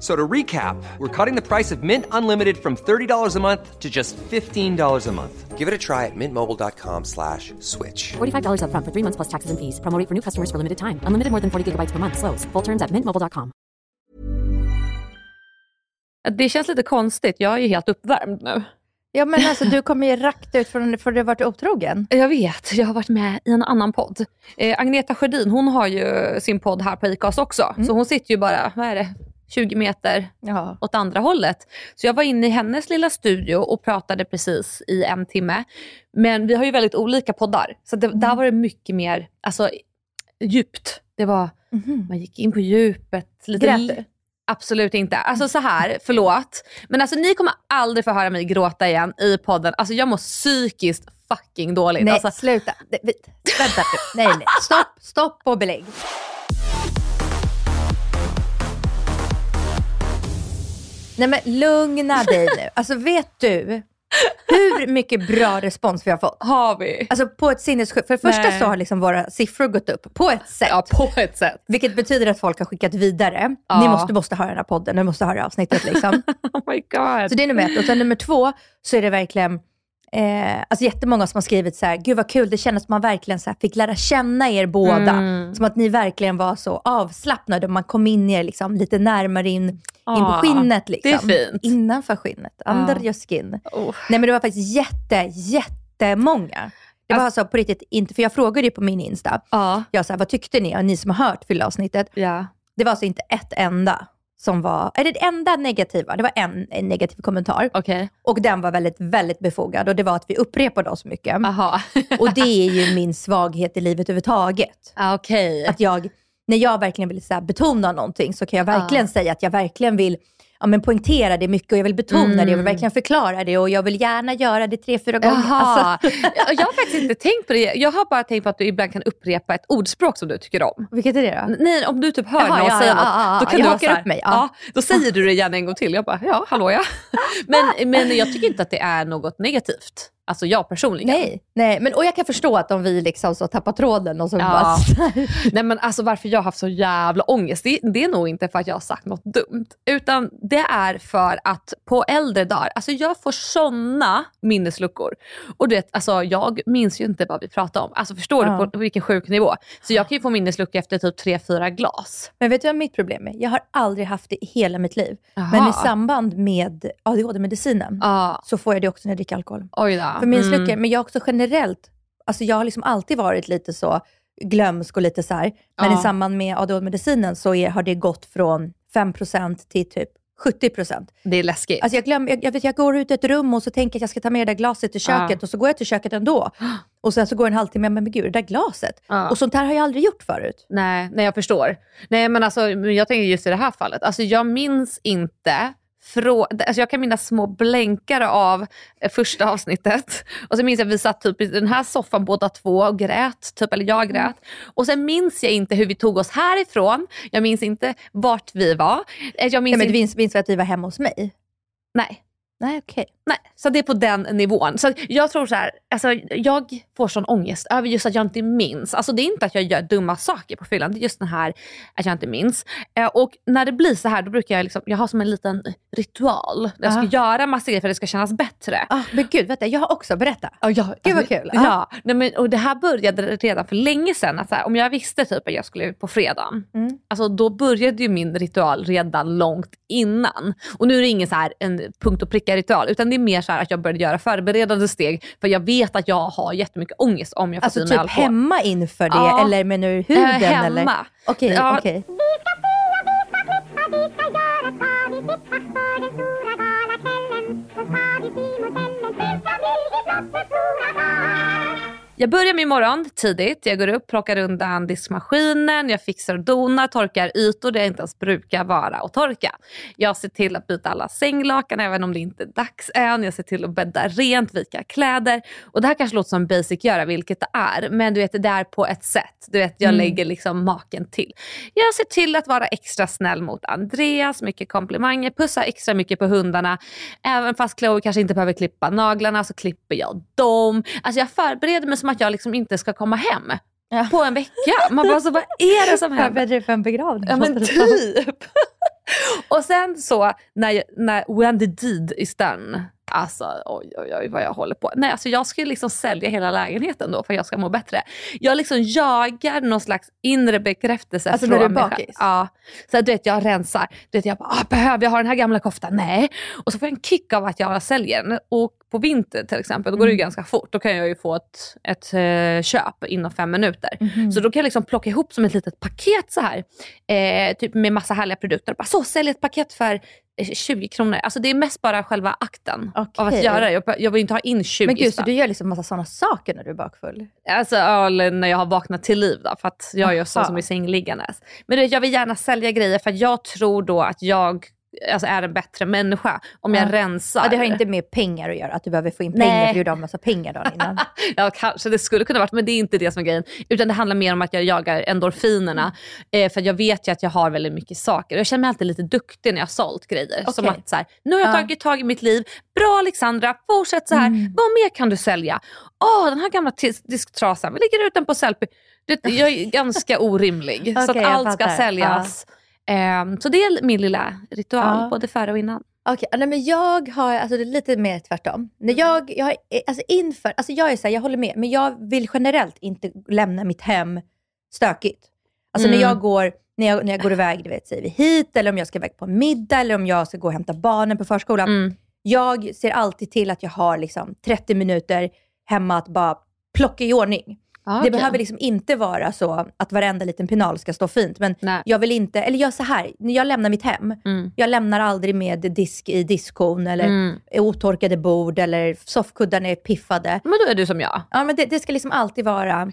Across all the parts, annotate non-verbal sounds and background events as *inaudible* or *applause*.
So to recap, we're cutting the price of Mint Unlimited from $30 a month to just $15 a month. Give it a try at mintmobile.com slash switch. $45 upfront for three months plus taxes and fees. Promo for new customers for limited time. Unlimited more than 40 gigabytes per month. Slows. Full terms at mintmobile.com. Det känns lite konstigt. Jag är ju helt uppvärmd nu. Ja men alltså du kommer ju rakt ut från för du har varit otrogen. Jag vet, jag har varit med i en annan podd. Eh, Agneta Sjödin, hon har ju sin podd här på Acast också. Så hon sitter ju bara, vad är det, 20 meter Ja. åt andra hållet. Så jag var inne i hennes lilla studio och pratade precis i en timme. Men vi har ju väldigt olika poddar. Så det, där var det mycket mer alltså, djupt. Det var, man gick in på djupet. Lite Grät? Absolut inte. Alltså så här, förlåt. Men alltså ni kommer aldrig få höra mig gråta igen i podden. Alltså jag mår psykiskt fucking dåligt. Nej Alltså, sluta. Vänta. Nej nej. Stopp, stopp och belägg. Nej men lugna dig nu. Alltså vet du hur mycket bra respons vi har fått? har vi? Alltså på ett sinnessjukt. För det första Nej. så har liksom våra siffror gått upp på ett sätt. Ja, på ett sätt. Vilket betyder att folk har skickat vidare. Ja. Ni måste, måste höra den här podden, ni måste höra avsnittet liksom. *laughs* Oh my god. Så det är nummer ett. Och sen nummer två så är det verkligen Eh, alltså jättemånga som har skrivit så här, gud vad kul, det kändes som man verkligen så här fick lära känna er båda. Mm. Som att ni verkligen var så avslappnade och man kom in er liksom, lite närmare in, in på Ja, skinnet. Liksom. det är fint. Innanför skinnet, under Ja. your skin. Oh. Nej men det var faktiskt jätte, jättemånga. Det var alltså på riktigt inte, för jag frågade ju på min Insta, Ja. jag sa vad tyckte ni, och ni som har hört fylla-avsnittet, ja. det var alltså inte ett enda som var, är det enda negativa, det var en, en negativ kommentar. Okej. Och den var väldigt, väldigt befogad och det var att vi upprepade oss mycket. Och det är ju min svaghet i livet överhuvudtaget. *laughs* Ah, Okej. Att jag, när jag verkligen vill så betona någonting så kan jag verkligen säga att jag verkligen vill ja, men poängtera det mycket och jag vill betona det och verkligen förklara det och jag vill gärna göra det tre, fyra gånger. Alltså, *laughs* Jag- har faktiskt inte tänkt på det. Jag har bara tänkt på att du ibland kan upprepa ett ordspråk som du tycker om. vilket är det då? Nej, om du typ hör Jaha, någon ja, säga ja, något, ja, då kan jag du hakar upp mig, Ja. ja. då säger du det gärna en gång till. Jag bara, ja, hallå ja. *laughs* Men, men jag tycker inte att det är något negativt. Alltså jag personligen. Nej, nej. Men, och jag kan förstå att om vi liksom så tappar tråden och så Ja. bara... *laughs* Nej men alltså varför jag har haft så jävla ångest, det, det är nog inte för att jag har sagt något dumt. Utan det är för att på äldre dagar, alltså jag får såna minnesluckor. Och du vet, alltså jag minns ju inte vad vi pratade om. Alltså förstår Ja. du på, på vilken sjuk nivå? Så jag kan ju få minnesluckor efter typ tre fyra glas. Men vet du vad mitt problem är? Jag har aldrig haft det i hela mitt liv. Jaha. Men i samband med ADHD-medicinen Ja, så får jag det också när jag dricker alkohol. oj då. För minnesluckor, Mm. men jag också generellt, alltså jag har liksom alltid varit lite så glömsk och lite så här. Men Ja. i samband med ADHD-medicinen så är, har det gått från 5% till typ 70%. Det är läskigt. Alltså jag, glömmer, jag, jag, vet, jag går ut i ett rum och så tänker jag att jag ska ta med det där glaset till köket Ja. och så går jag till köket ändå. *gasps* Och sen så går en halvtimme, men, men gud, det där glaset. Ja. Och sånt här har jag aldrig gjort förut. Nej, nej, jag förstår. Nej, men alltså, jag tänker just i det här fallet. Alltså, jag minns inte frå, alltså jag kan minnas små blänkare av eh, första avsnittet. Och så minns jag att vi satt typ i den här soffan båda två och grät. Typ, eller jag grät. Och sen minns jag inte hur vi tog oss härifrån. Jag minns inte vart vi var. Eh, Jag minns Ja, men du minns, minns att vi var hemma hos mig? nej. Nej, okej. Nej, så det är på den nivån. Så jag tror så här, alltså, jag får sån ångest över just att jag inte minns. Alltså det är inte att jag gör dumma saker på fyllan, det är just den här att jag inte minns. Eh, och när det blir så här, då brukar jag liksom, jag har som en liten ritual. Jag ska Ah. göra massa grejer för att det ska kännas bättre. Ah, men gud, vänta, jag har också, berätta. Ja, ja, Gud, vad alltså, kul. Ja, nej, men, och det här började redan för länge sedan. Att här, om jag visste typ att jag skulle ut på fredagen, Mm. alltså, då började ju min ritual redan långt innan. Och nu är det ingen så här, en punkt och pricka specifika ritual. Utan det är mer så att jag började göra förberedande steg. För jag vet att jag har jättemycket ångest om jag får alltså, typ alkohol. Alltså typ hemma inför det? Ja. Eller menar du huden? Äh, hemma. Eller? Okej, okay, ja. okej. Okay. Jag börjar min morgon tidigt. Jag går upp, plockar undan diskmaskinen, jag fixar och donar, torkar ytor där jag inte ens brukar vara och torka. Jag ser till att byta alla sänglakan även om det inte är dags än. Jag ser till att bädda rent, vika kläder. Och det här kanske låter som basic göra, vilket det är. Men du vet, det är på ett sätt. Du vet, jag lägger liksom maken till. Jag ser till att vara extra snäll mot Andreas, mycket komplimanger, pussar extra mycket på hundarna. Även fast Chloe kanske inte behöver klippa naglarna så klipper jag dem. Alltså jag förbereder mig som att jag liksom inte ska komma hem Ja. på en vecka. Man bara, så, vad är det som *laughs* händer? Förbereder dig för en begravning. Ja men typ. *laughs* och sen så när, när when the deed is done, alltså oj oj oj vad jag håller på. Nej alltså jag ska liksom sälja hela lägenheten då för att jag ska må bättre. Jag liksom jagar någon slags inre bekräftelse Alltså från när du är bakis? Ja. Så du vet jag rensar. Du vet jag bara, ah, behöver jag ha den här gamla koftan? Nej. Och så får jag en kick av att jag säljer den. Och på vinter till exempel, då går det ju Mm. ganska fort. Då kan jag ju få ett, ett eh, köp inom fem minuter. Mhm. Så då kan jag liksom plocka ihop som ett litet paket så här. Eh, typ med massa härliga produkter. Bara så, sälj ett paket för eh, 20 kronor. Alltså det är mest bara själva akten av att göra det. Jag, jag vill inte ha in 20 Men gud, så du gör liksom massa sådana saker när du är bakfull? Alltså eller när jag har vaknat till liv då, för att jag är ju sån som är sängliggandes. Men du jag vill gärna sälja grejer för jag tror då att jag alltså, är en bättre människa om jag Ja. rensar. Ja, det har inte med pengar att göra, att du behöver få in pengar Nej. för du gjorde av massa pengar dagen innan. *laughs* Ja, kanske det skulle kunna varit, men det är inte det som är grejen. Utan det handlar mer om att jag jagar endorfinerna. Eh, för jag vet ju att jag har väldigt mycket saker. Jag känner mig alltid lite duktig när jag har sålt grejer. Som Okej. att så här, nu har jag Ja. tagit tag i mitt liv. Bra Alexandra, fortsätt så här. Mm. Vad mer kan du sälja? Åh, den här gamla disktrasan, vi lägger ut den på Sellpy. Jag är *laughs* ganska orimlig. så att jag allt ska säljas. Ehm, så det är min lilla ritual, Ja. både före och innan. Okej, nej, men jag har, alltså det är lite mer tvärtom. När jag, jag, har- alltså inför, alltså jag är så här, jag håller med, men jag vill generellt inte lämna mitt hem stökigt. Alltså Mm. när jag går när jag, när jag går iväg, du vet, säger vi hit, eller om jag ska iväg på middag, eller om jag ska gå och hämta barnen på förskolan. Mm. Jag ser alltid till att jag har liksom 30 minuter hemma att bara plocka i ordning. Ah, Det behöver liksom inte vara så att varenda liten penal ska stå fint. Men Nej. jag vill inte, eller jag så här, jag lämnar mitt hem, Mm. jag lämnar aldrig med disk i diskon eller Mm. otorkade bord eller soffkuddarna är piffade. Men då är du som jag. Ja, men det, det ska liksom alltid vara...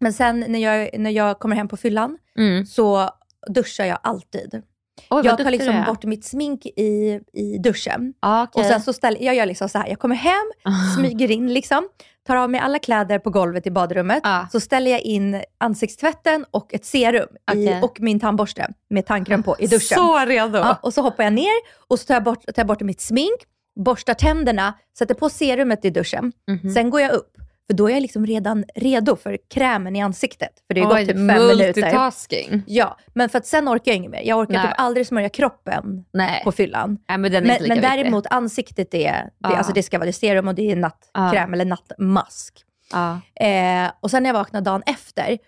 Men sen när jag, när jag kommer hem på fyllan Mm. så duschar jag alltid. Oj, jag tar liksom bort mitt smink i, i duschen. Ah, okej. Och sen så ställer, jag gör liksom så här, jag kommer hem, *laughs* smyger in liksom, tar av mig alla kläder på golvet i badrummet, Ah. så ställer jag in ansiktstvätten och ett serum i, Okej. och min tandborste med tandkräm på i duschen. Så redo. Ja, och så hoppar jag ner och så tar jag bort, tar jag bort mitt smink, borstar tänderna, sätter på serumet i duschen. Mhm. Sen går jag upp, för då är jag liksom redan redo för krämen i ansiktet. För det har gått typ fem minuter. multitasking. Ja, men för att sen orkar jag inget mer. Jag orkar Nej. typ aldrig smörja kroppen Nej. på fyllan. Nej, men den är Men, inte lika men viktig. däremot ansiktet, är, det, Ja. alltså det ska vara det serum och det är nattkräm eller nattmask. Ja. Eh, och sen när jag vaknar dagen efter,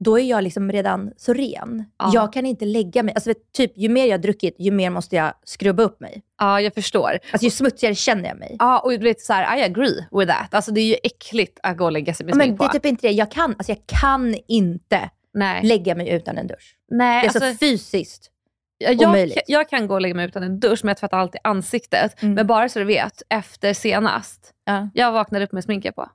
då är jag liksom redan så ren. Ja. Jag kan inte lägga mig, alltså typ ju mer jag har druckit, ju mer måste jag skrubba upp mig. ja, jag förstår. Alltså ju smutsigare känner jag mig. Ja, och du vet så här, I agree with that. Alltså det är ju äckligt att gå och lägga sig med Ja, men smink det på. är typ inte det. Jag kan, alltså jag kan inte Nej. lägga mig utan en dusch. Nej, Det är alltså, så fysiskt. Jag, jag kan gå och lägga mig utan en dusch, men jag tvättar alltid ansiktet. Mm. Men bara så du vet, efter senast, Ja. jag vaknade upp med sminket på.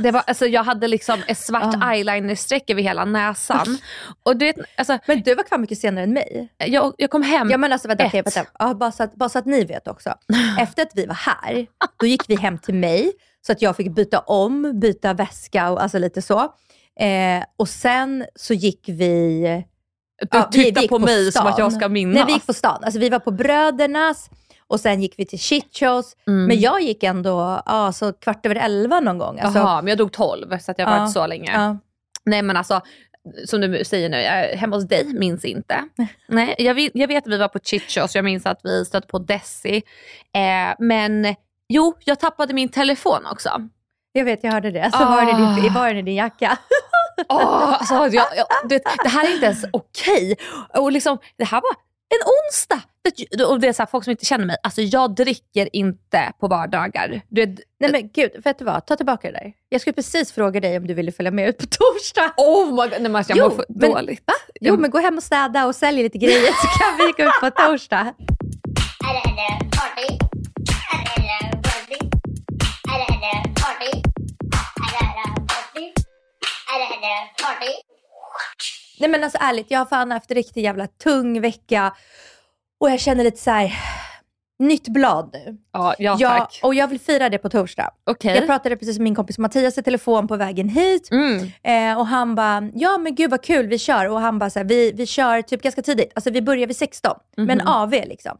Det var, alltså, jag hade liksom ett svart Ah. eyelinerstreck över hela näsan. Och du vet, alltså, Men du var kvar mycket senare än mig. jag, jag kom hem Ja men alltså vänta, Ett. vänta. Ja, bara, så att, bara så att ni vet också. *laughs* Efter att vi var här, då gick vi hem till mig så att jag fick byta om, byta väska och alltså lite så. Eh, och sen så gick vi... Du ja, vi- vi tittar gick på mig som stan. att jag ska minnas. Nej, vi gick på stan. Alltså vi var på Brödernas och sen gick vi till Chichos. Mm. Men jag gick ändå ja, så kvart över elva någon gång. Alltså, Jaha, men jag drog 12 så att jag Ja. varit så länge. ja. Nej men alltså, som du säger nu, jag hemma hos dig, minns inte. *laughs* Nej, jag, vet, jag vet att vi var på Chichos, jag minns att vi stötte på Desi. Eh, men jo, jag tappade min telefon också. Jag vet, jag hörde det. Så var den i din, var den i din jacka. *laughs* Åh, alltså, jag, jag, du vet, det här är inte ens okej. Och liksom, det här var en onsdag. Och det är så här, folk som inte känner mig, alltså jag dricker inte på vardagar. Du vet, Nej men gud, vet du vad? Ta tillbaka det där. Jag skulle precis fråga dig om du ville följa med ut på torsdag. oh my god, nej, men alltså, jag Jo, mår för men- dåligt. Jo men gå hem och städa och sälj lite grejer så kan vi gå ut på torsdag. Nej men alltså ärligt, jag har fan haft en riktigt jävla tung vecka och jag känner lite så här. nytt blad nu. Ja, ja jag, tack. och jag vill fira det på torsdag. Okej. Jag pratade precis med min kompis Mattias i telefon på vägen hit Mm. eh, och han bara, ja men gud vad kul vi kör. Och han bara, så här, vi, vi kör typ ganska tidigt, alltså vi börjar vid 16, men Mhm. AV liksom.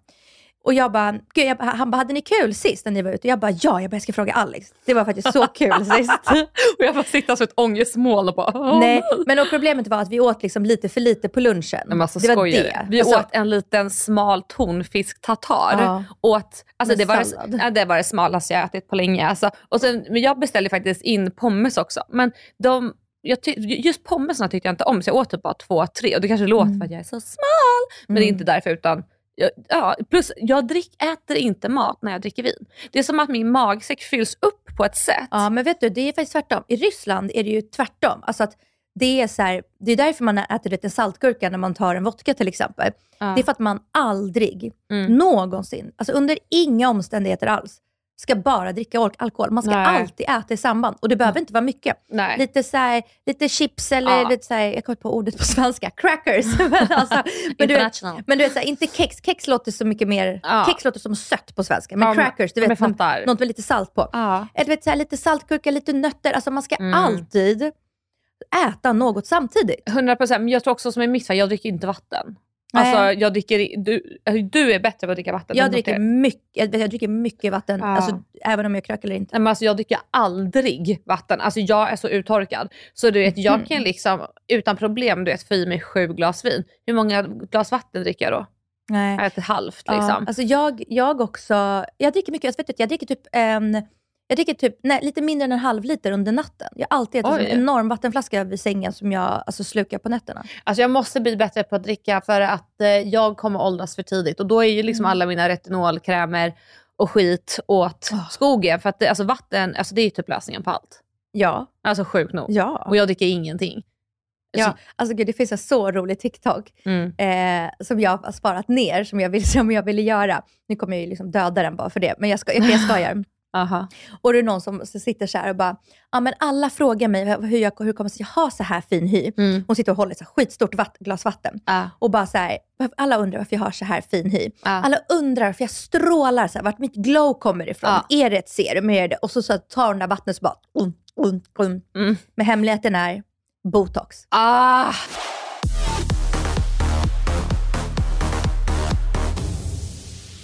Och jag bara, gud, jag, bara- han bara, hade ni kul sist när ni var ute? Jag bara, ja, jag bara, jag ska fråga Alex. Det var faktiskt så kul *laughs* sist. Och jag bara sitter som ett ångestmoln och bara... Nej, men och problemet var att vi åt liksom lite för lite på lunchen. Men alltså, det var skojar det. Vi Alltså, åt en liten smal tonfisk tartar. Ja. Åt, alltså det, var det, ja, det var det smalaste jag ätit på länge. Alltså. Och sen, men jag beställde faktiskt in pommes också. Men de, jag ty, just pommesarna tyckte jag inte om så jag åt typ bara två, tre. Och det kanske låter Mm. för att jag är så smal. Men det är inte därför utan ja, plus jag drick, äter inte mat när jag dricker vin. Det är som att min magsäck fylls upp på ett sätt. Ja, men vet du, det är faktiskt tvärtom. I Ryssland är det ju tvärtom. Alltså att det, är så här, det är därför man äter lite saltgurka när man tar en vodka till exempel. Ja. Det är för att man aldrig, Mm. någonsin, alltså under inga omständigheter alls, ska bara dricka al- alkohol. Man ska Nej. alltid äta i samband. Och det behöver inte vara mycket. Nej. Lite, så här, lite chips eller Ja. lite så här, jag kommer inte på ordet på svenska, crackers. *laughs* men, alltså, men, du vet, men du vet, så här, inte kex. Kex låter så mycket mer, Ja. kex låter som sött på svenska. Men Ja, crackers, du vet, något, något med lite salt på. Ja. Eller, du vet, så här, lite saltgurka, lite nötter. Alltså man ska Mm. alltid äta något samtidigt. 100 procent, men jag tror också som i mitt fall, jag dricker inte vatten. Alltså, jag dricker, du, du är bättre på att dricka vatten. Jag dricker, mycket, jag, jag dricker mycket vatten, Ja. alltså, även om jag krökar eller inte. Nej, men alltså, jag dricker aldrig vatten. Alltså, jag är så uttorkad. Så du vet, jag kan liksom utan problem du vet, få i mig sju glas vin. Hur många glas vatten dricker jag då? Nej. Äter halvt Ja, liksom. alltså jag, jag också, jag dricker mycket, jag, vet inte, jag dricker typ en, jag dricker typ, nej, lite mindre än en halv liter under natten. Jag har alltid ätit en enorm vattenflaska vid sängen som jag alltså, slukar på nätterna. Alltså, jag måste bli bättre på att dricka för att eh, jag kommer åldras för tidigt. Och då är ju liksom Mm. alla mina retinolkrämer och skit åt Oh. skogen. För att det, alltså, vatten, alltså, det är ju typ lösningen på allt. Ja. Alltså sjukt nog. Ja. Och jag dricker ingenting. ja. Alltså gud, det finns en så rolig TikTok Mm. eh, som jag har sparat ner, som jag, vill, *laughs* som jag ville göra. Nu kommer jag ju liksom döda den bara för det, men jag, ska, jag, jag skojar. Aha. Och det är någon som sitter så här och bara, ja men alla frågar mig hur, jag, hur kommer jag har så här fin hy. Mm. Hon sitter och håller ett skitstort vatt, glas vatten. Ja. Och bara så här, alla undrar varför jag har så här fin hy. Ja. Alla undrar varför jag strålar, så här, vart mitt glow kommer ifrån. Ja. Är det ett serum? Är det? Och så, så tar hon det vattnet och så bara, um, um, um. Mm. Men hemligheten är botox. Ah.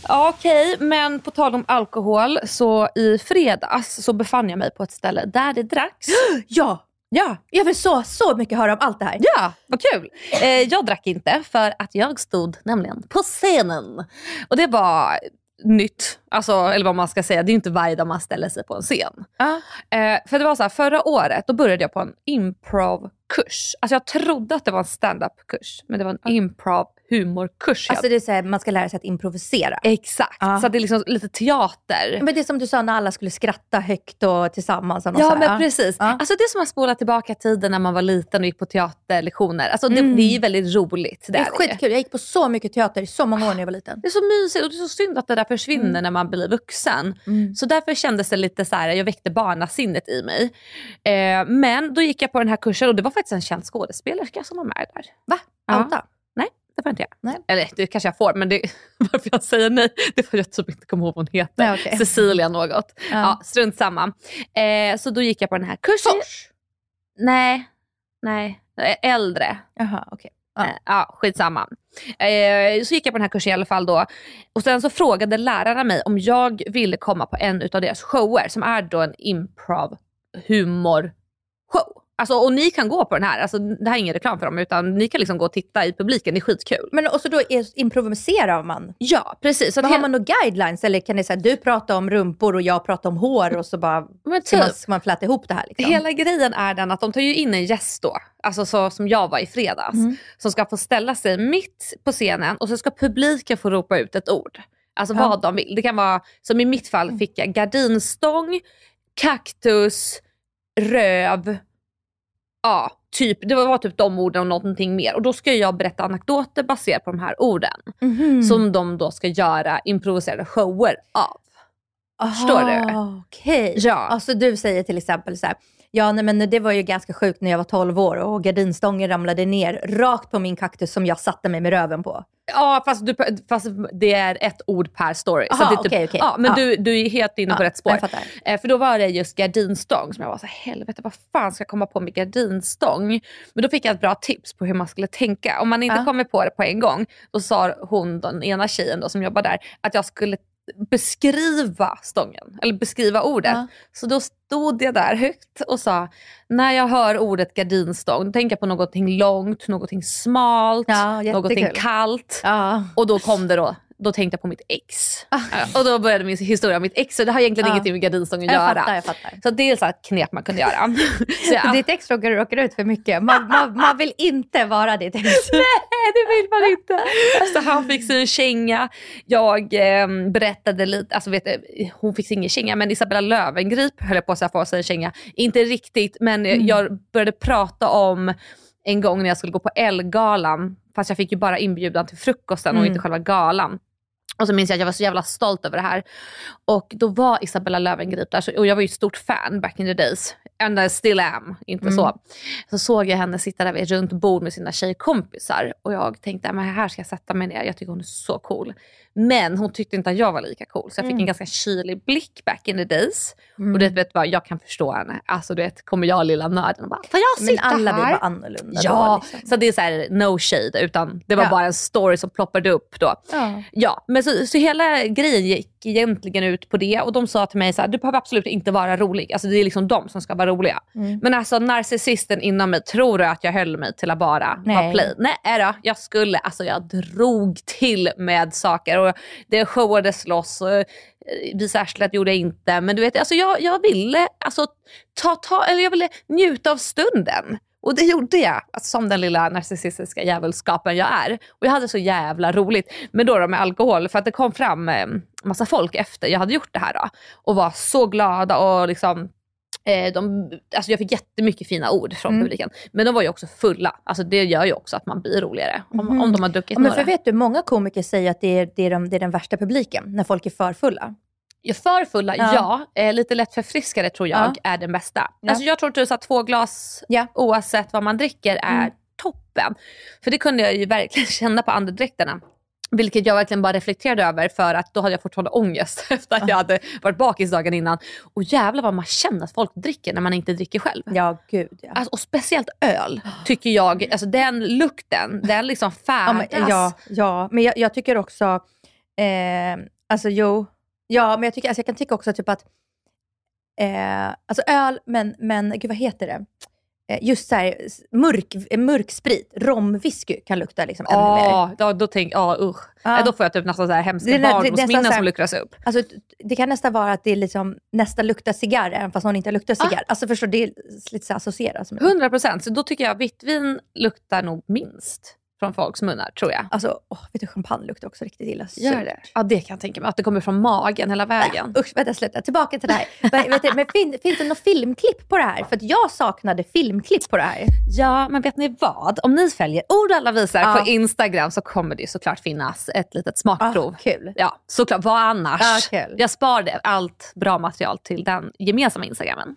Ja, Okej, men på tal om alkohol så i fredags så befann jag mig på ett ställe där det dracks. *gasps* Ja, ja. Jag vill så, så mycket höra om allt det här. Ja, vad kul! Eh, jag drack inte för att jag stod nämligen på scenen. Och det var nytt, alltså, eller vad man ska säga. Det är inte varje dag man ställer sig på en scen. Ja. Eh, för det var så här, förra året då började jag på en improv-kurs. Alltså jag trodde att det var en stand-up-kurs, men det var en improv-humorkurs. Alltså det är så här, man ska lära sig att improvisera. Exakt, Ja. så det är liksom lite teater. Men det är som du sa när alla skulle skratta högt och tillsammans. Och Ja så men precis. Ja. Alltså det är som att spola tillbaka tiden när man var liten och gick på teaterlektioner. Alltså det, Mm. det är ju väldigt roligt. Det är det. skitkul. Jag gick på så mycket teater i så många år när jag var liten. Det är så mysigt och det är så synd att det där försvinner när man blir vuxen. Mm. Så därför kändes det lite så här, jag väckte barnasinnet i mig. Eh, men då gick jag på den här kursen och det var faktiskt en känd skådespelerska som var med där. Va? Ja. Det får inte jag. Nej. Eller det kanske jag får, men det, *laughs* varför jag säger nej, det är för att jag typ inte kommer ihåg vad hon heter. Nej, okej. Cecilia något. Ja. Ja. strunt samma. Eh, så då gick jag på den här kursen. Fors? Nej, nej, Eh, äldre. Jaha, okej. Ja. Ja. ja, skitsamma. Eh, så gick jag på den här kursen i alla fall då. Och sen så frågade lärarna mig om jag ville komma på en av deras shower som är då en improv humor show. Alltså, och ni kan gå på den här, alltså, det här är ingen reklam för dem utan ni kan liksom gå och titta i publiken, det är skitkul. Men och så då är, improviserar man? Ja precis. Så Men har man några guidelines eller kan det säga du pratar om rumpor och jag pratar om hår och så bara men ska, man, typ, ska man fläta ihop det här? Liksom? Hela grejen är den att de tar ju in en gäst då, alltså så som jag var i fredags, Mm. som ska få ställa sig mitt på scenen och så ska publiken få ropa ut ett ord. Alltså Ja. vad de vill. Det kan vara, som i mitt fall fick jag gardinstång, kaktus, röv, ja, typ, det var typ de orden och någonting mer. Och då ska jag berätta anekdoter baserat på de här orden. Mhm. Som de då ska göra improviserade shower av. Förstår du? Aha, Okej. Ja. Alltså du säger till exempel så här, Ja, nej, men det var ju ganska sjukt när jag var 12 år och gardinstången ramlade ner rakt på min kaktus som jag satte mig med röven på. Ja, fast, du, fast det är ett ord per story. Aha, det är typ, okej. Ja, men Ja. Du, du är helt inne på Ja, rätt spår. Eh, för då var det just gardinstång som jag var så helvete vad fan ska jag komma på med gardinstång? Men då fick jag ett bra tips på hur man skulle tänka. Om man inte Ja. kommer på det på en gång, då sa hon, den ena tjejen då, som jobbar där, att jag skulle beskriva stången, eller beskriva ordet. Ja. Så då stod jag där högt och sa, när jag hör ordet gardinstång, då tänker jag på någonting långt, någonting smalt, Ja, någonting kallt. Ja. Och då kom det då, då tänkte jag på mitt ex. Ja, Och då började min historia om mitt ex. Så det har egentligen Ja. ingenting med gardinstång att Jag göra. fattar, jag fattar. Så det är så ett knep man kunde göra. *laughs* så jag, Ditt ex råkar råkar ut för mycket. Man, man, man vill inte vara ditt ex. *laughs* Nej, det vill man inte. Så han fick sig en känga. Jag eh, berättade lite, alltså vet hon fick ingen känga, men Isabella Löwengrip höll jag på att få sig en känga. Inte riktigt, men eh, jag började prata om en gång när jag skulle gå på Ellegalan, fast jag fick ju bara inbjudan till frukosten och inte själva galan. Och så minns jag att jag var så jävla stolt över det här. Och då var Isabella Löwengrip där, och jag var ju ett stort fan back in the days. And I still am, inte så. Så såg jag henne sitta där vid ett runt bord med sina tjejkompisar. Och jag tänkte, men här ska jag sätta mig ner. Jag tycker hon är så cool. Men hon tyckte inte att jag var lika cool. Så jag fick en ganska kylig blick back in the days. Och det vet vad, jag kan förstå henne. Alltså du vet, kommer jag lilla nörden och bara, får jag Men sitta alla vill här? vara annorlunda Ja, då. Liksom. så det är så här no shade utan det var Ja. bara en story som ploppade upp då. Ja. Ja, men så, så hela grejen gick egentligen ut på det och de sa till mig så här, du behöver absolut inte vara rolig. Alltså det är liksom de som ska vara roliga. Mm. Men alltså narcissisten inom mig, tror du att jag höll mig till att bara vara Nej. play? Nej då, jag skulle, alltså jag drog till med saker och det showades loss. Eh, Visa arslet gjorde jag inte, men du vet, alltså jag, jag ville alltså, ta, ta, eller jag ville njuta av stunden. Och det gjorde jag, alltså, som den lilla narcissistiska djävulskapen jag är. Och jag hade så jävla roligt. Men då, då med alkohol, för att det kom fram eh, massa folk efter jag hade gjort det här. Då, och var så glada och liksom de, alltså jag fick jättemycket fina ord från Mm. publiken. Men de var ju också fulla. Alltså det gör ju också att man blir roligare. Om, om de har druckit men några. för vet du, många komiker säger att det är, det, är de, det är den värsta publiken, när folk är för fulla. Ja, för fulla, ja. Ja. Eh, lite lätt förfriskade tror jag Ja. är den bästa. Ja. Alltså jag tror att två glas Ja. oavsett vad man dricker är Mm. toppen. För det kunde jag ju verkligen *laughs* känna på andedräkterna. Vilket jag verkligen bara reflekterade över för att då hade jag fortfarande ångest *laughs* efter att jag hade varit bakis dagen innan. Och jävlar vad man känner att folk dricker när man inte dricker själv. Ja, gud ja. Alltså, och speciellt öl tycker jag, alltså den lukten, den liksom Ja, färdas. men, ja, ja, men jag, jag tycker också, eh, alltså jo, ja, men jag, tycker, alltså, jag kan tycka också typ att, eh, alltså öl, men, men gud vad heter det? Eh, just så här, mörk, eh, mörk sprit, romwhisky kan lukta liksom ännu mer. Ja, då, tänker jag, usch. Ja. Då får jag typ nästan så här hemska barndomsminnen som luckras upp. Alltså, det kan nästan vara att det är liksom, nästan luktar cigarr, även fast någon inte luktar Ah. cigarr. Alltså förstår det är lite så associerat. Som 100 procent. Så då tycker jag vitt vin luktar nog minst från folks munnar, tror jag. Alltså, åh, vet du, champagne luktar också riktigt illa. Gör det? Ja, det kan jag tänka mig. Att det kommer från magen hela vägen. Usch, vänta sluta. Tillbaka till det här. *laughs* Vet du, men fin, finns det något filmklipp på det här? För att jag saknade filmklipp på det här. Ja, men vet ni vad? Om ni följer Ord alla visar Ja. på Instagram så kommer det såklart finnas ett litet smakprov. Ah, kul. Ja, såklart. Vad annars? Ja, kul. Jag sparade allt bra material till den gemensamma Instagramen.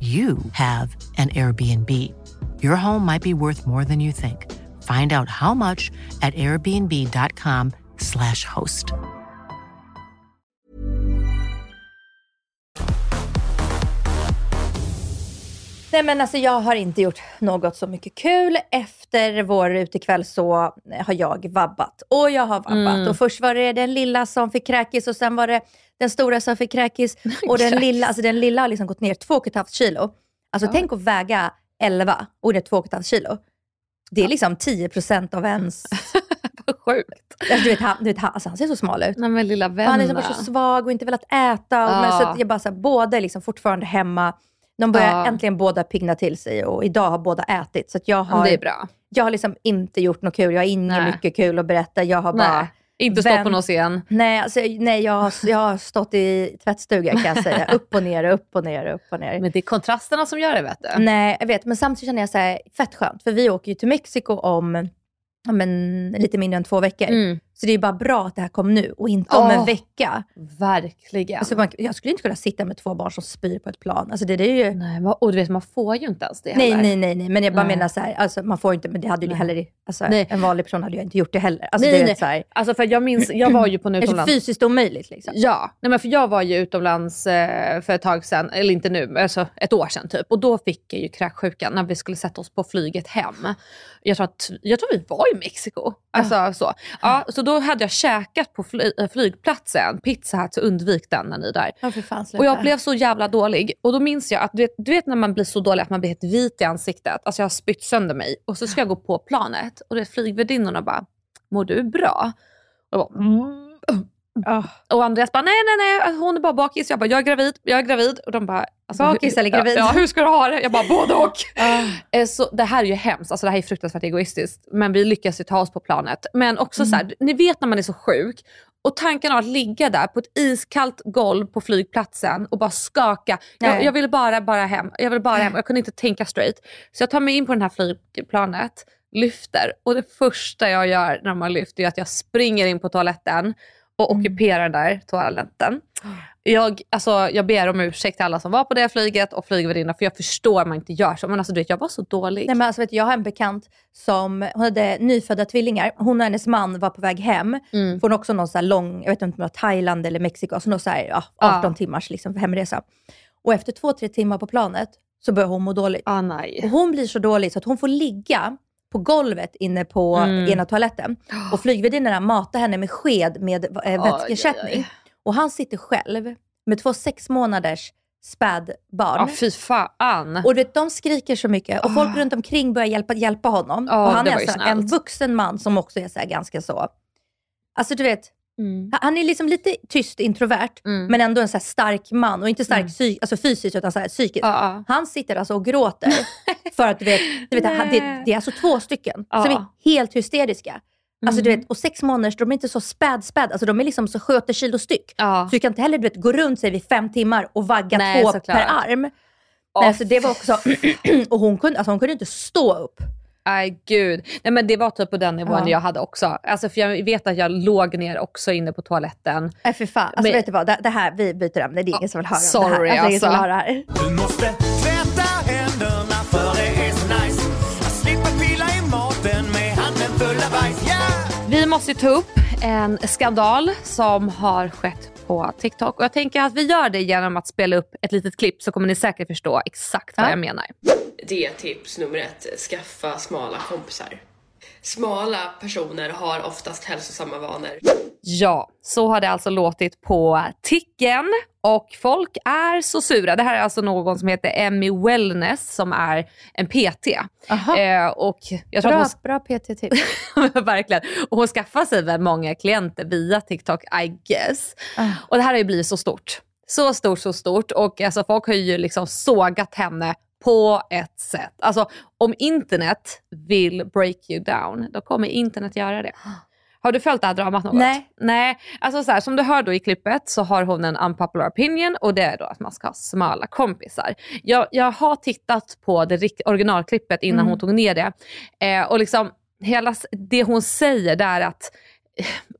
you have an Airbnb. Your home might be worth more than you think. Find out how much at airbnb.com/slash host. Nej men alltså jag har inte gjort något så mycket kul. Efter vår utekväll så har jag vabbat. Och jag har vabbat. Mm. Och först var det den lilla som fick kräkis och sen var det den stora som fick kräkis. *laughs* Och den lilla, alltså den lilla har liksom gått ner 2,5 kilo. Alltså tänk att väga 11 och det är 2,5 kilo. Det är liksom 10% av ens... *laughs* Vad sjukt. Alltså, du vet, han, du vet, han, alltså, han ser så smal ut. Nej men lilla Och Han är liksom så svag och inte velat äta. Och, men, Ja. så jag bara, så här, båda är liksom fortfarande hemma. De börjar Ja. äntligen båda pigna till sig och idag har båda ätit. Så jag, har, det är bra. jag har liksom inte gjort något kul. Jag har inget mycket kul att berätta. Jag har bara... Nej. Inte stått på vänt- någon scen. Nej, alltså, nej jag, har, jag har stått i tvättstugan kan jag säga. Upp och ner, upp och ner, upp och ner. Men det är kontrasterna som gör det vet du. Nej, jag vet. Men samtidigt känner jag så här, fett skönt. För vi åker ju till Mexiko om ja, men, lite mindre än två veckor. Mm. Så det är bara bra att det här kom nu och inte om en Åh. vecka. Verkligen. Alltså, man, jag skulle inte kunna sitta med två barn som spyr på ett plan. Alltså, det, det är ju... Nej, och du vet man får ju inte ens det Nej, heller. nej, nej, nej. Men jag bara Nej. menar så här, alltså, man får inte, men det hade ju Nej. heller, alltså, Nej. en vanlig person hade ju inte gjort det heller. Alltså, Nej, det är nej. Så här, Alltså för jag minns, jag var ju på en det är så utomlands... fysiskt omöjligt. Liksom. Ja, nej men för jag var ju utomlands eh, för ett tag sedan, eller inte nu, alltså ett år sedan typ. Och då fick jag ju kräksjukan när vi skulle sätta oss på flyget hem. Jag tror, att, jag tror vi var i Mexiko. Alltså, så. Ja, så då hade jag käkat på fly, äh, flygplatsen, pizza Hut, så undvik den när ni är där. Ja, fan. Och jag blev så jävla dålig. Och då minns jag att du vet, du vet när man blir så dålig att man blir helt vit i ansiktet. Alltså jag har spytt sönder mig. Och så ska jag gå på planet och det är flygvärdinnorna bara, mår du bra? Och jag bara, mm. Ah. Och Andreas bara, nej nej nej, hon är bara bakis. Jag bara, jag är gravid, jag är gravid. Och de bara, alltså, Bakis hur- eller gravid? Ja, ja, hur ska du ha det? Jag bara, både och. *laughs* Eh, Så det här är ju hemskt, alltså det här är fruktansvärt egoistiskt. Men vi lyckas ju ta oss på planet. Men också Mm. så här, ni vet när man är så sjuk och tanken av att ligga där på ett iskallt golv på flygplatsen och bara skaka. Jag, jag ville bara, bara hem. Jag ville bara hem. Jag kunde inte tänka straight. Så jag tar mig in på det här flygplanet, lyfter och det första jag gör när man lyfter är att jag springer in på toaletten och Mm. ockuperar den där toaletten. Jag, alltså, jag ber om ursäkt till alla som var på det flyget och flygvärdinnorna för jag förstår att man inte gör så. Men alltså, du vet, jag var så dålig. Nej, men alltså, vet du, jag har en bekant som hon hade nyfödda tvillingar. Hon och hennes man var på väg hem. Mm. Från också någon så lång, jag vet inte om det var Thailand eller Mexiko, alltså någon så här, ja, Ja. 18 timmars liksom, hemresa. Och efter två, tre timmar på planet så börjar hon må dåligt. Ah, nej. Och hon blir så dålig så att hon får ligga på golvet inne på Mm. ena toaletten. Och flygvärdinnorna matar henne med sked med eh, vätskeersättning. Och han sitter själv med två sex månaders spädbarn. Ja, fy fan. Och du vet, de skriker så mycket och folk runt omkring börjar hjälpa, hjälpa honom. Ja, och han är alltså en vuxen man som också är så ganska så... Alltså du vet, Mm. han- är liksom lite tyst, introvert, Mm. men ändå en så stark man. Och inte stark Mm. psy- alltså fysiskt, utan så här psykiskt. Ja, ja. Han sitter alltså och gråter *laughs* för att du vet, du vet han, det, det är alltså två stycken Ja. som är helt hysteriska. Alltså du Mm. vet, och sex månaders, de är inte så späd, späd. Alltså de är liksom så 70 kilo styck. Så du kan inte heller du vet, gå runt sig vid fem timmar och vagga Nej, två såklart. per arm. Åh, Nej, alltså det var också, *clears throat* och hon kunde, alltså hon kunde inte stå upp. Nej gud. Nej, men det var typ på den nivån Ja. jag hade också. Alltså, för jag vet att jag låg ner också inne på toaletten. Nej för fan. Alltså Men- vet du vad, det, det här, vi byter ämne. Det är ingen som vill höra om Sorry, det här. Alltså, det är ingen som vill alltså. höra det här. Du måste tvätta händerna för det är så nice att slippa pilla i maten med handen full av bajs. Yeah! Vi måste ta upp en skandal som har skett på TikTok. Och jag tänker att vi gör det genom att spela upp ett litet klipp så kommer ni säkert förstå exakt vad Ja. jag menar. Det är tips nummer ett. Skaffa smala kompisar. Smala personer har oftast hälsosamma vanor. Ja, så har det alltså låtit på Ticken och folk är så sura. Det här är alltså någon som heter Emmy Wellness som är en PT. Aha. Eh, och jag tror Bra, att bra PT-tips. hon, *laughs* verkligen. Och hon skaffar sig väl många klienter via TikTok I guess. Ah. Och det här har ju blivit så stort. Så stort, så stort. Och alltså, folk har ju liksom sågat henne På ett sätt. Alltså om internet vill break you down, då kommer internet göra det. Har du följt det här dramat något? Nej. Nej, alltså så här, som du hör då i klippet så har hon en unpopular opinion och det är då att man ska ha smala kompisar. Jag, jag har tittat på det originalklippet innan Mm. hon tog ner det eh, och liksom hela det hon säger där att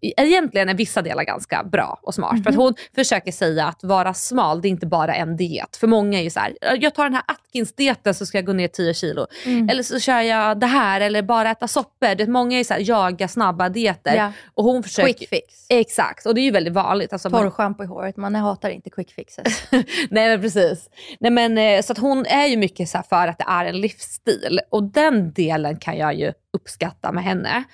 Egentligen är vissa delar ganska bra och smart. För att hon försöker säga att vara smal, det är inte bara en diet. För många är ju så här, jag tar den här Atkins-dieten så ska jag gå ner 10 kilo. Mm. Eller så kör jag det här eller bara äta soppor. Det, många är så här, jaga snabba dieter. Ja. Och hon försöker, Quick fix. Exakt, och det är ju väldigt vanligt. Alltså, Torrschampo i håret, man hatar inte quick fixes. *laughs* Nej men precis. Nej, men, eh, så att hon är ju mycket så här för att det är en livsstil och den delen kan jag ju uppskatta med henne.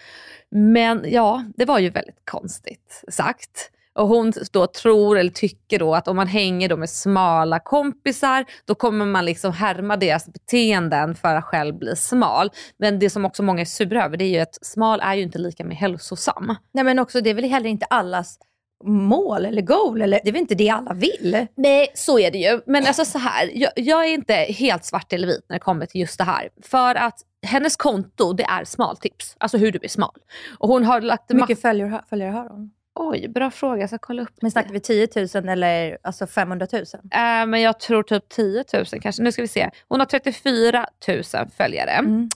Men ja, det var ju väldigt konstigt sagt. Och hon då tror eller tycker då att om man hänger då med smala kompisar då kommer man liksom härma deras beteenden för att själv bli smal. Men det som också många är sura över det är ju att smal är ju inte lika med hälsosam. Nej men också, det är väl heller inte allas mål eller goal, eller det är väl inte det alla vill? Nej, så är det ju. Men alltså så här, jag, jag är inte helt svart eller vit när det kommer till just det här. För att hennes konto, det är smaltips. Alltså hur du blir smal. Och hon har lagt... Hur mycket följare, följare har hon? Oj, bra fråga. Jag ska kolla upp Men snackar vi 10 000 eller alltså 500 000? Eh, men jag tror typ 10 000 kanske. Nu ska vi se. Hon har 34 000 följare. Mm.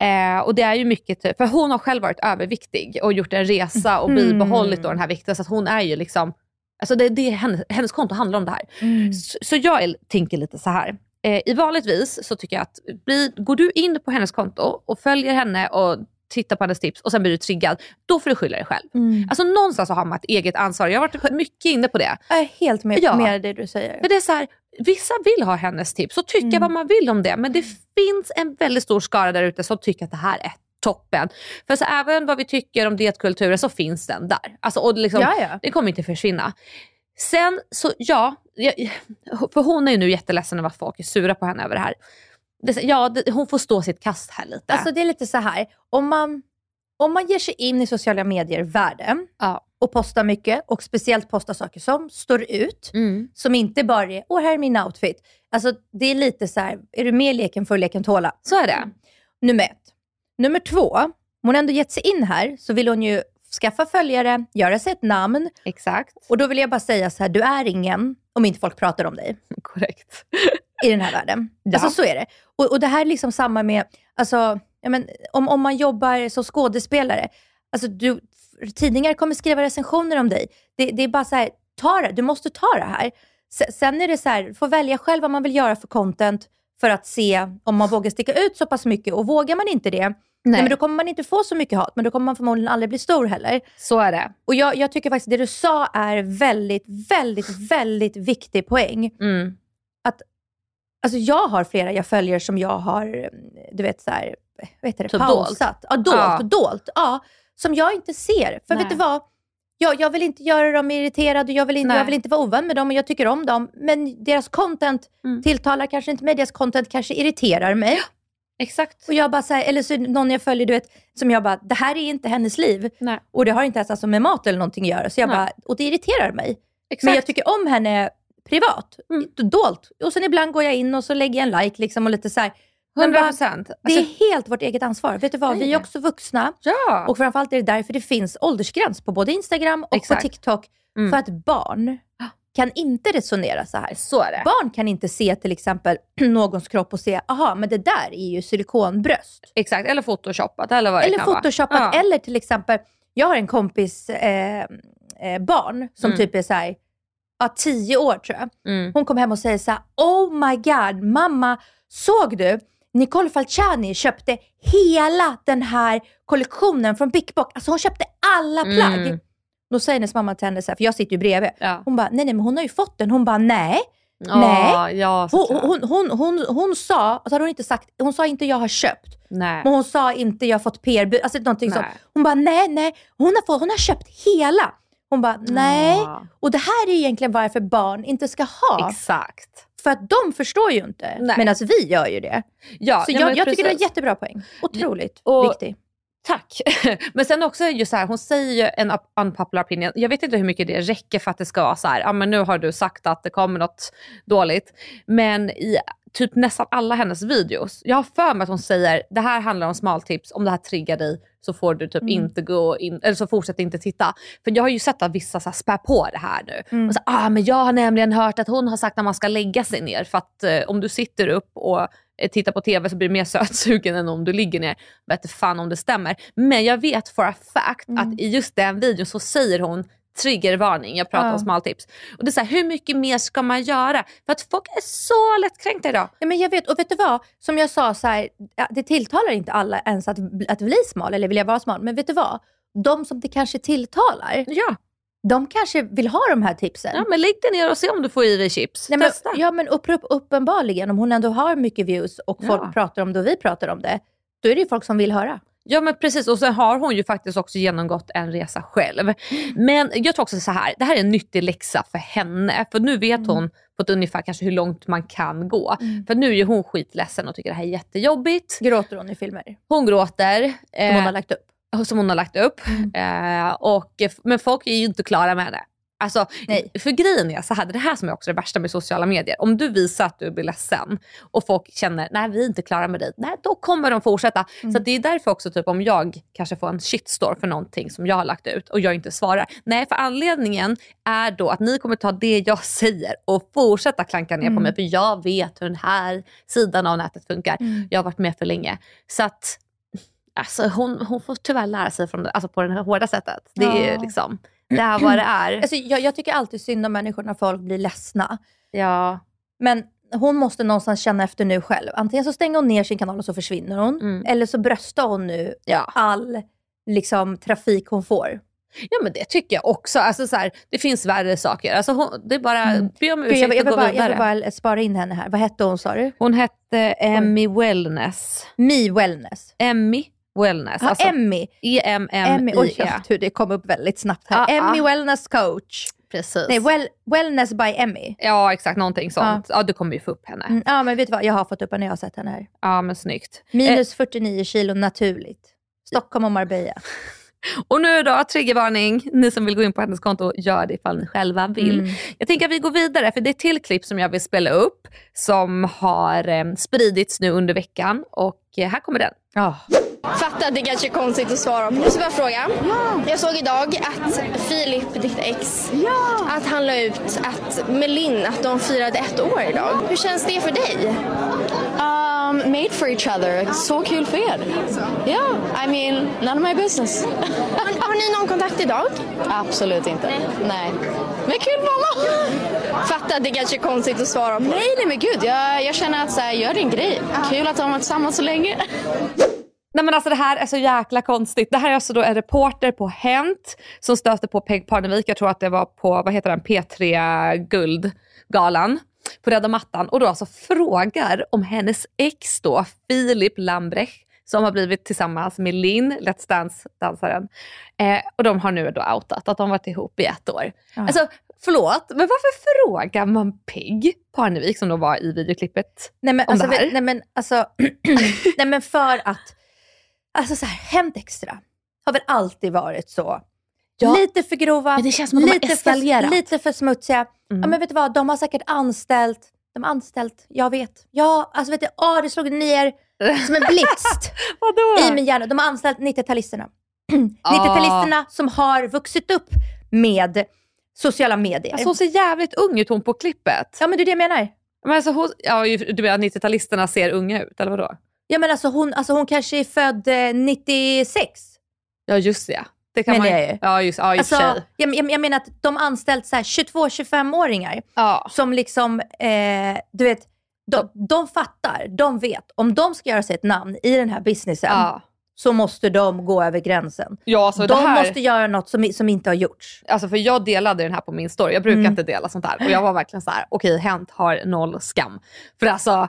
Eh, och det är ju mycket, typ- för hon har själv varit överviktig och gjort en resa och Mm. bibehållit då den här vikten. Så att hon är ju liksom, alltså det, det är hennes, hennes konto handlar om det här. Mm. Så, så jag är, tänker lite så här. Eh, I vanligtvis så tycker jag att bli, går du in på hennes konto och följer henne och tittar på hennes tips och sen blir du triggad, då får du skylla dig själv. Mm. Alltså någonstans har man ett eget ansvar. Jag har varit mycket inne på det. Jag är helt med, Ja. med det du säger. För det är så här, vissa vill ha hennes tips och tycka Mm. vad man vill om det. Men det finns en väldigt stor skara där ute som tycker att det här är toppen. För så även vad vi tycker om dietkulturen så finns den där. Alltså, och liksom. Det kommer inte försvinna. Sen så ja, för hon är ju nu jätteledsen över att folk är sura på henne över det här. Ja, hon får stå sitt kast här lite. Alltså det är lite så här, om man, om man ger sig in i sociala medier-världen ja. och postar mycket och speciellt postar saker som står ut, Mm. som inte bara är åh här är min outfit. Alltså det är lite så här, är du med i leken får leken tåla. Så är det. Nummer ett. Nummer två, om hon ändå gett sig in här så vill hon ju skaffa följare, göra sig ett namn. Exakt. Och då vill jag bara säga så här, du är ingen om inte folk pratar om dig *laughs* Korrekt. i den här världen. Ja. Alltså så är det. Och, och det här är liksom samma med, alltså, men, om, om man jobbar som skådespelare. Alltså, du, tidningar kommer skriva recensioner om dig. Det, det är bara så här, ta det, du måste ta det här. Se- Sen är det så här, du får välja själv vad man vill göra för content för att se om man vågar sticka ut så pass mycket. Och vågar man inte det, nej. men då kommer man inte få så mycket hat, men då kommer man förmodligen aldrig bli stor heller. Så är det. Och jag, jag tycker faktiskt det du sa är väldigt, väldigt, väldigt viktig poäng. Mm. Att, alltså jag har flera jag följer som jag har, du vet så här, vad heter det, Typ pausat. Ja, dolt, Ja. dolt. Ja, som jag inte ser. För Nej. vet du vad? Jag, jag vill inte göra dem irriterade, jag vill, inte, Nej. jag vill inte vara ovän med dem och jag tycker om dem. Men deras content Mm. tilltalar kanske inte mig, deras content kanske irriterar mig. Exakt. Och jag bara så här, eller så någon jag följer, du vet, som jag bara, det här är inte hennes liv. Nej. Och det har inte ens alltså med mat eller någonting att göra. Så jag Nej. bara, och det irriterar mig. Exakt. Men jag tycker om henne privat, Mm. dolt. Och sen ibland går jag in och så lägger jag en like liksom och lite så här. Men 100 bara, procent. det är helt vårt eget ansvar. Vet du vad, vi är också vuxna. ja. Och framförallt är det därför det finns åldersgräns på både Instagram och Exakt. på TikTok. Mm. För att barn kan inte resonera så här. så är det. Barn kan inte se till exempel *clears throat* någons kropp och se, aha, men det där är ju silikonbröst. Exakt, eller photoshoppat eller vad det Eller kan photoshopat. vara. Eller till exempel, jag har en kompis eh, eh, barn som Mm. typ är så här, ja, tio år tror jag. Mm. Hon kom hem och säger så här, oh my god, mamma, såg du? Nicole Falciani köpte hela den här kollektionen från Big Box. Alltså hon köpte alla plagg. Mm. Då säger hennes mamma till henne, så här, för jag sitter ju bredvid. Ja. Hon bara, nej nej men hon har ju fått den. Hon bara, nej. Nej. Ja, Hon, hon, hon, hon, hon sa, och så hade hon inte sagt, hon sa inte jag har köpt. Nej. Men hon sa inte jag har fått PR, alltså någonting sånt. Hon bara, nej, nej, hon har, fått, hon har köpt hela. Hon bara, nej. Ja. Och det här är egentligen varför barn inte ska ha. Exakt. För att de förstår ju inte. Medan vi gör ju det. Ja, Så nej, jag, jag tycker det är jättebra poäng. Otroligt Och- viktig. Tack. *laughs* Men sen också just så här, hon säger ju en unpopular opinion. Jag vet inte hur mycket det räcker för att det ska vara så här, ja men nu har du sagt att det kommer något dåligt. Men i typ nästan alla hennes videos. Jag har för mig att hon säger det här handlar om smaltips, om det här triggar dig så får du typ Mm. inte gå in, eller så fortsätt inte titta. För jag har ju sett att vissa så spär på det här nu. Mm. Och så, ah, men jag har nämligen hört att hon har sagt att man ska lägga sig ner för att eh, om du sitter upp och eh, tittar på TV så blir du mer *laughs* sötsugen än om du ligger ner. Jag vet fan om det stämmer. Men jag vet for a fact Mm. att i just den videon så säger hon triggervarning, jag pratar Ja. om smaltips. Och det är så här, hur mycket mer ska man göra? För att folk är så lättkränkta idag. Ja, men jag vet, och vet du vad? Som jag sa, så här, det tilltalar inte alla ens att, att bli smal eller vilja vara smal. Men vet du vad? De som det kanske tilltalar, Ja. de kanske vill ha de här tipsen. Ja, men lägg dig ner och se om du får i dig chips. Nej, men, Testa. ja men upp, upp, uppenbarligen, om hon ändå har mycket views och folk Ja. pratar om det och vi pratar om det, då är det ju folk som vill höra. Ja men precis och sen har hon ju faktiskt också genomgått en resa själv. Men jag tror också så här, det här är en nyttig läxa för henne. För nu vet hon på ett ungefär kanske hur långt man kan gå. För nu är hon skitledsen och tycker det här är jättejobbigt. Gråter hon i filmer? Hon gråter. Som hon eh, har lagt upp. som hon har lagt upp. Eh, och, men folk är ju inte klara med henne. Alltså, Nej. För grejen är så här, det här som är också det värsta med sociala medier. Om du visar att du blir ledsen och folk känner nej vi är inte klara med dig, nej då kommer de fortsätta. Så att det är därför också typ om jag kanske får en shitstorm för någonting som jag har lagt ut och jag inte svarar. Nej för anledningen är då att ni kommer ta det jag säger och fortsätta klanka ner på mig för jag vet hur den här sidan av nätet funkar. Jag har varit med för länge. Så att Alltså hon, hon får tyvärr lära sig från alltså på det här hårda sättet. Det är Ja. liksom, det är vad det *clears throat* är. Alltså, jag, jag tycker alltid synd om människor när folk blir ledsna. Ja. Men hon måste någonstans känna efter nu själv. Antingen så stänger hon ner sin kanal och så försvinner hon. Mm. Eller så bröstar hon nu Ja. all liksom, trafik hon får. ja men det tycker jag också. Alltså, så här, det finns värre saker. Alltså, hon, det är bara Mm. be om ursäkt jag, jag, och vill gå bara, jag vidare. vill bara spara in henne här. Vad hette hon sa du? Hon hette Emmy Wellness. Me Wellness. Emmy Wellness. Ja, alltså, Emmy. Emmy. Oj, E-M-M-I-E. jag tror det kom upp väldigt snabbt här. Ja, Emmy ja. Wellness Coach. Precis. Nej, well, Wellness by Emmy. Ja exakt, någonting sånt. Ja. du kommer ju få upp henne. Mm, ja, men vet du vad? Jag har fått upp henne, jag har sett henne här. Ja men snyggt. Minus 49 kilo naturligt. Stockholm och Marbella. *laughs* Och nu då, triggervarning. Ni som vill gå in på hennes konto, gör det ifall ni själva vill. Mm. Jag tänker att vi går vidare för det är ett till klipp som jag vill spela upp som har eh, spridits nu under veckan och eh, här kommer den. Ja. Fattar att det kanske är konstigt att svara på. Jag måste bara fråga. Jag såg idag att Filip, ditt ex, att han la ut att Melin, att de firade ett år idag. Hur känns det för dig? Um, made for each other. Så kul för er. Yeah, I mean, none of my business. Har, har ni någon kontakt idag? Absolut inte. Nej. Men kul mamma! Fattar att det kanske är konstigt att svara på. Nej, nej men gud. Jag, jag känner att så här, gör din grej. Kul att de har varit tillsammans så länge. Nej men alltså det här är så jäkla konstigt. Det här är alltså då en reporter på Hänt som stöter på Peg Parnevik. Jag tror att det var på, vad heter den, P3 Guldgalan på röda mattan och då alltså frågar om hennes ex då, Filip Lambrecht, som har blivit tillsammans med Linn, Let's Dance-dansaren. Eh, och de har nu då outat att de varit ihop i ett år. Ja. Alltså förlåt, men varför frågar man Peg Parnevik som då var i videoklippet Nej men, om alltså, det här? vet- nej, men, alltså, *clears throat* nej men för att, alltså så här, Hänt Extra har väl alltid varit så. Ja. Lite för grova, lite, för, lite för smutsiga. Mm. Ja, men vet du vad, de har säkert anställt, de har anställt, jag vet. Ja, alltså vet du, åh, det slog ner *laughs* som en blixt i min hjärna. De har anställt 90-talisterna. 90-talisterna som har vuxit upp med sociala medier. Alltså hon ser jävligt ung ut hon på klippet. ja men det är det jag menar. Men alltså hon, ja, du menar att 90-talisterna ser unga ut, eller vadå? Ja men alltså hon, alltså hon kanske är född eh, 96. Ja just det. det kan Menar man, ju. Ja, just, ja för Alltså, jag, jag, jag menar att de anställt så här 22-25-åringar Ja. som liksom, eh, du vet, de, de fattar, de vet. Om de ska göra sig ett namn i den här businessen Ja. så måste de gå över gränsen. Ja, alltså de här, måste göra något som, som inte har gjorts. alltså för jag delade den här på min story. Jag brukar Mm. inte dela sånt här. Och jag var verkligen så här: okej Hänt har noll skam. För alltså,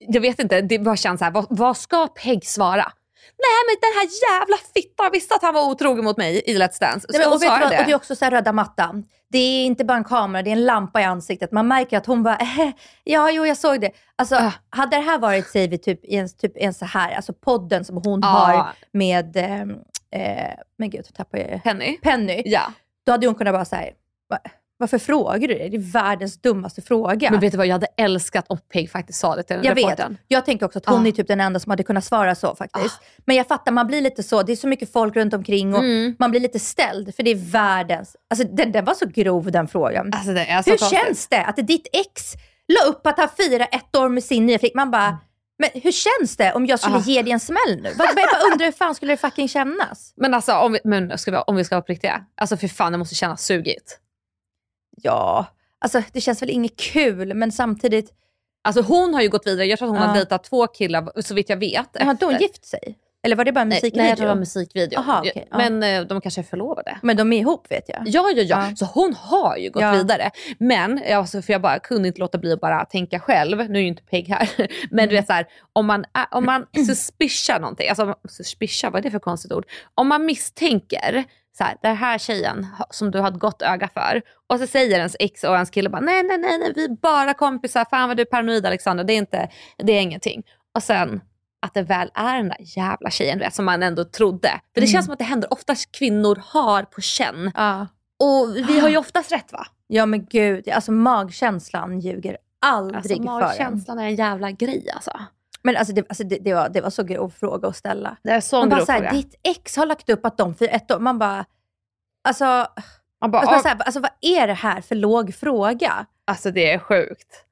jag vet inte, det bara känns så här, vad, vad ska Peg svara? Nej men den här jävla fittan visste att han var otrogen mot mig i Let's Dance. Ska Nej, men, och, vet vad, det? och det är också så här röda mattan. Det är inte bara en kamera, det är en lampa i ansiktet. Man märker att hon bara, eh, ja jo jag såg det. Alltså, Ah. Hade det här varit, säger vi, typ, i en, typ, en så här, alltså podden som hon Ja. har med, eh, men gud, tappar jag Penny? Penny. Ja. Då hade hon kunnat bara säga, Varför frågar du det? Det är världens dummaste fråga. Men vet du vad, jag hade älskat om Peg faktiskt sa det till den jag vet. reportern. Jag tänker också att hon Ah. är typ den enda som hade kunnat svara så faktiskt. Men jag fattar, man blir lite så. Det är så mycket folk runt omkring och Mm. man blir lite ställd. För det är världens... Alltså den, den var så grov den frågan. Alltså, så Hur konstigt. känns det att ditt ex la upp att han firar ett år med sin nya flick? Man bara, men hur känns det om jag skulle Ah. ge dig en smäll nu? Jag bara undrar hur fan skulle det fucking kännas? Men alltså om vi, men ska vi, om vi ska vara riktiga. Alltså för fan det måste kännas sugigt. Ja, alltså det känns väl inget kul men samtidigt... Alltså hon har ju gått vidare. Jag tror att hon Ja. har dejtat två killar så vitt jag vet. Har inte hon gift sig? Eller var det bara en Nej, musikvideo? Nej, jag tror det var musikvideo. Aha, okej, ja. Men eh, de kanske är förlovade. Men de är ihop vet jag. Ja, ja, ja. Ja. Så hon har ju gått Ja. vidare. Men, alltså, för jag bara kunde inte låta bli att bara tänka själv. Nu är ju inte Peg här. *laughs* Men Mm. du vet så här, om man, om man *clears throat* suspiciar någonting. Alltså suspiciar, vad är det för konstigt ord? Om man misstänker så här, den här tjejen som du har ett gott öga för. Och så säger ens ex och ens kille bara nej, nej, nej, nej vi är bara kompisar. Fan vad du är paranoid Alexandra. Det är, inte, det är ingenting. Och sen att det väl är den där jävla tjejen vet, som man ändå trodde. För det Mm. känns som att det händer oftast kvinnor har på känn. Ja. Och vi har ju oftast rätt va? Ja men gud, alltså magkänslan ljuger aldrig Alltså, för en. magkänslan är en jävla grej alltså. Men alltså, det, alltså det, det, var, det var så grov fråga att ställa. Det är Man bara såhär, ditt ex har lagt upp att de firar ett år. Man bara, alltså, Man bara, alltså, bara "Ah." såhär, alltså vad är det här för låg fråga? Alltså det är sjukt.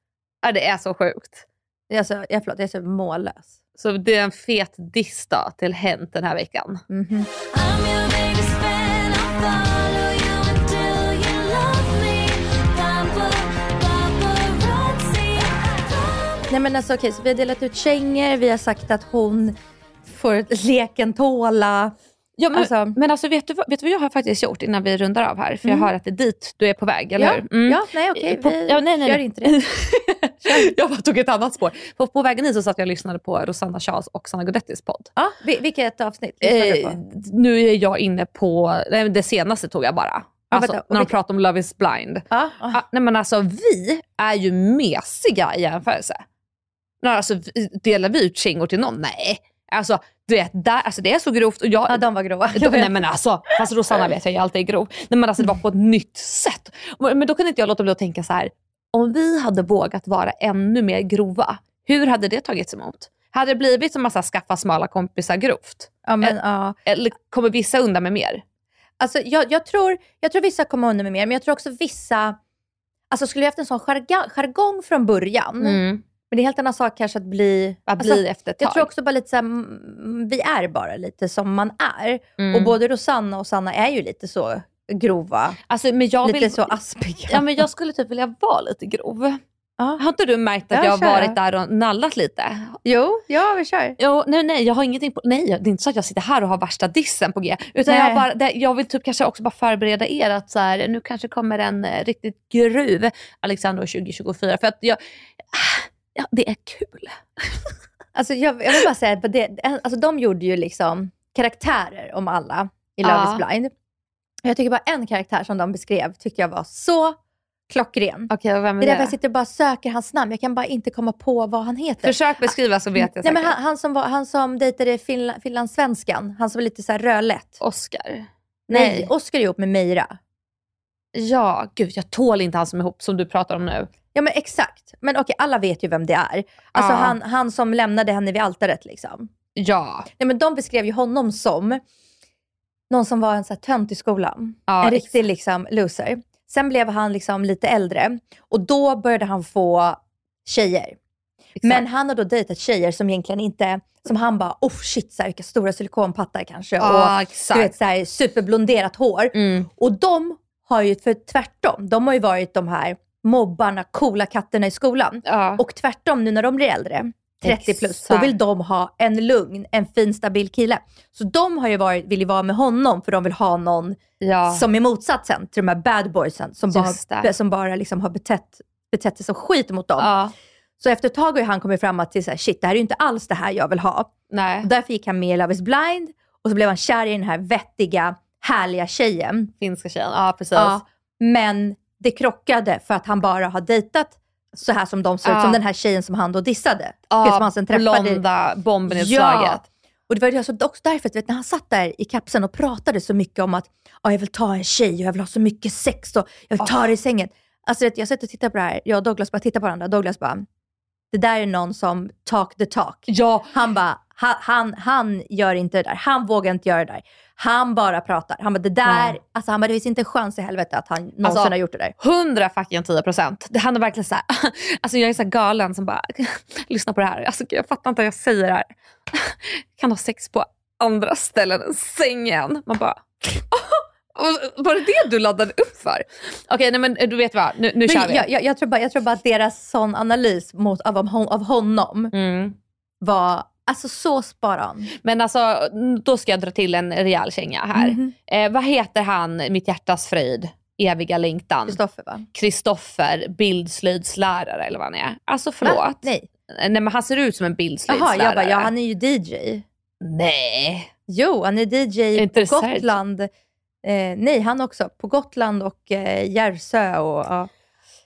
Ja, det är så sjukt. Alltså, jag, förlåt, jag är så mållös. Så det är en fet diss till Hänt den här veckan. Mhm. Nej men alltså okej, så vi har delat ut kängor, vi har sagt att hon får leken tåla. Ja, men, Alltså- men alltså vet du, vad, vet du vad jag har faktiskt gjort innan vi rundar av här? För Mm. jag hör att det är dit du är på väg, eller Ja, hur? Mm. ja, nej okej, På- vi ja, nej, nej, gör nej. inte det. *laughs* jag bara tog ett annat spår. På, på vägen hit så satt jag och lyssnade på Rosanna Charles och Sanna Godettis podd. Ja, vi- vilket avsnitt lyssnade du Eh, på? nu är jag inne på, nej, det senaste tog jag bara. Alltså, vänta, när de pratar om Love is blind. Ja, ja. Ah, nej men alltså vi är ju mesiga i jämförelse. Alltså, delar vi ut kängor till någon? Nej. Alltså, du vet, där, alltså det är så grovt. Och jag, ja, de var grova. de, nej men alltså, fast Rosanna vet jag ju alltid är grov. Nej men alltså det var på ett nytt sätt. Men då kunde inte jag låta bli att tänka så här. om vi hade vågat vara ännu mer grova, hur hade det tagits emot? Hade det blivit som massa skaffa smala kompisar grovt? Ja, men, ja. Eller kommer vissa undan med mer? Alltså, jag, jag, tror, jag tror vissa kommer undan med mer, men jag tror också vissa... Alltså skulle vi haft en sån jargong från början, Mm. Men det är helt annan sak kanske att bli... Att alltså, bli efter ett Jag tag. tror också bara lite så här, mm, vi är bara lite som man är. Mm. Och både Rosanna och Sanna är ju lite så grova. Alltså, men jag lite vill, så aspiga. Ja men jag skulle typ vilja vara lite grov. Ja. Har inte du märkt att Ja, jag har varit där och nallat lite? Jo, ja vi kör. Jo, nej, nej, jag har ingenting på, nej, det är inte så att jag sitter här och har värsta dissen på G. Utan jag, bara, det, jag vill typ kanske också bara förbereda er att så här, nu kanske kommer en eh, riktigt gruv Alexander 2024. För att jag, ah, ja, det är kul. *laughs* Alltså, jag, jag vill bara säga att det, alltså, de gjorde ju liksom karaktärer om alla i Love Ja. is blind. Jag tycker bara en karaktär som de beskrev tyckte jag var så klockren. Vem Det är är därför det? jag sitter och bara söker hans namn. Jag kan bara inte komma på vad han heter. Försök beskriva så vet jag Nej, men säkert. han, han, som var, han som dejtade finla, finlandssvenskan, han som var lite så här rödlätt. Oscar. Nej, Oscar är ihop med Meira. Ja, gud jag tål inte han som är ihop som du pratar om nu. Ja men exakt. Men okej, alla vet ju vem det är. Alltså Ja. han, han som lämnade henne vid altaret liksom. Ja. Nej, men de beskrev ju honom som någon som var en så här tönt i skolan. Ja, en riktig liksom, loser. Sen blev han liksom lite äldre och då började han få tjejer. Men han har då dejtat tjejer som egentligen inte, som han bara, oh shit, så här, vilka stora silikonpattar kanske. Ja, och exakt. du vet, så här, superblonderat hår. Mm. Och de har ju, för tvärtom, de har ju varit de här mobbarna, coola katterna i skolan. Ja. Och tvärtom, nu när de blir äldre, 30 plus, då vill de ha en lugn, en fin, stabil kille. Så de har ju varit, vill ju vara med honom för de vill ha någon Ja. som är motsatsen till de här bad boysen som Just bara, det. som bara liksom har betett, betett sig som skit mot dem. Ja. Så efter ett tag har ju han kommit fram att till så här, shit, det här är inte alls det här jag vill ha. Nej. Och därför gick han med i Love is blind och så blev han kär i den här vettiga, härliga tjejen. Finska tjejen, ja precis. Ja, men det krockade för att han bara har dejtat så här som de ser ut, Ja. som den här tjejen som han då dissade. Ja, som han sen träffade. blonda bomben i slaget. Och det var ju alltså också därför vet, när han satt där i kapseln och pratade så mycket om att ah, jag vill ta en tjej och jag vill ha så mycket sex och jag vill ta det i sängen. Alltså vet, jag sitter och tittar på det här, jag och Douglas bara tittar på varandra. Douglas bara, det där är någon som talk the talk. Ja. Han bara, han, han, han gör inte det där. Han vågar inte göra det där. Han bara pratar. Han bara, det där, Nej. alltså han bara, det finns inte en chans i helvete att han någonsin Alltså, har gjort det där. 100 fucking 10 procent. Han är verkligen så här, *laughs* alltså jag är så galen som bara, *laughs* lyssna på det här. Alltså, jag fattar inte att jag säger det här. *laughs* Kan ha sex på andra ställen än sängen. Man bara, "Åh, var det det du laddade upp för? Okej, nej men du vet vad, nu, nu kör vi. jag, jag, jag, tror bara, jag tror bara att deras sån analys mot, av, av honom Mm. var alltså så spot on. Men alltså, då ska jag dra till en rejäl känga här. Mhm. Eh, vad heter han, mitt hjärtas fröjd, eviga längtan? Kristoffer va? Kristoffer, bildslöjdslärare eller vad han är. Alltså förlåt. Va? Nej. Nej men han ser ut som en Jaha, bildslöjdslärare. jag bara, ja han är ju DJ. Nej. Jo, han är DJ inte på? Gotland. Eh, nej, han också. På Gotland och eh, Järvsö och ja.